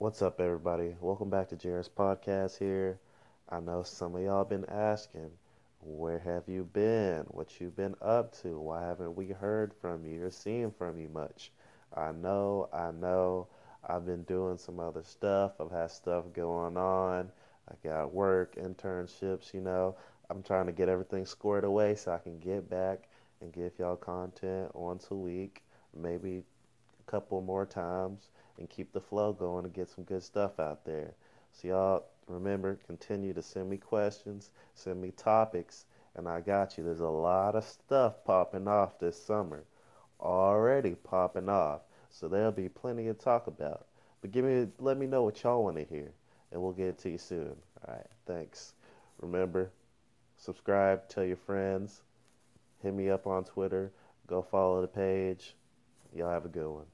What's up, everybody? Welcome back to Jared's podcast here. I know some of y'all been asking, where have you been? What you been up to? Why haven't we heard from you or seen from you much? I know, I know. I've been doing some other stuff. I've had stuff going on. I got work, internships, you know. I'm trying to get everything squared away so I can get back and give y'all content once a week, maybe a couple more times, and keep the flow going and get some good stuff out there. So, y'all remember, continue to send me questions, send me topics, and I got you. There's a lot of stuff popping off this summer, already popping off. So, there'll be plenty to talk about. But give me, let me know what y'all want to hear, and we'll get to you soon. All right, thanks. Remember, subscribe, tell your friends, hit me up on Twitter, go follow the page. Y'all have a good one.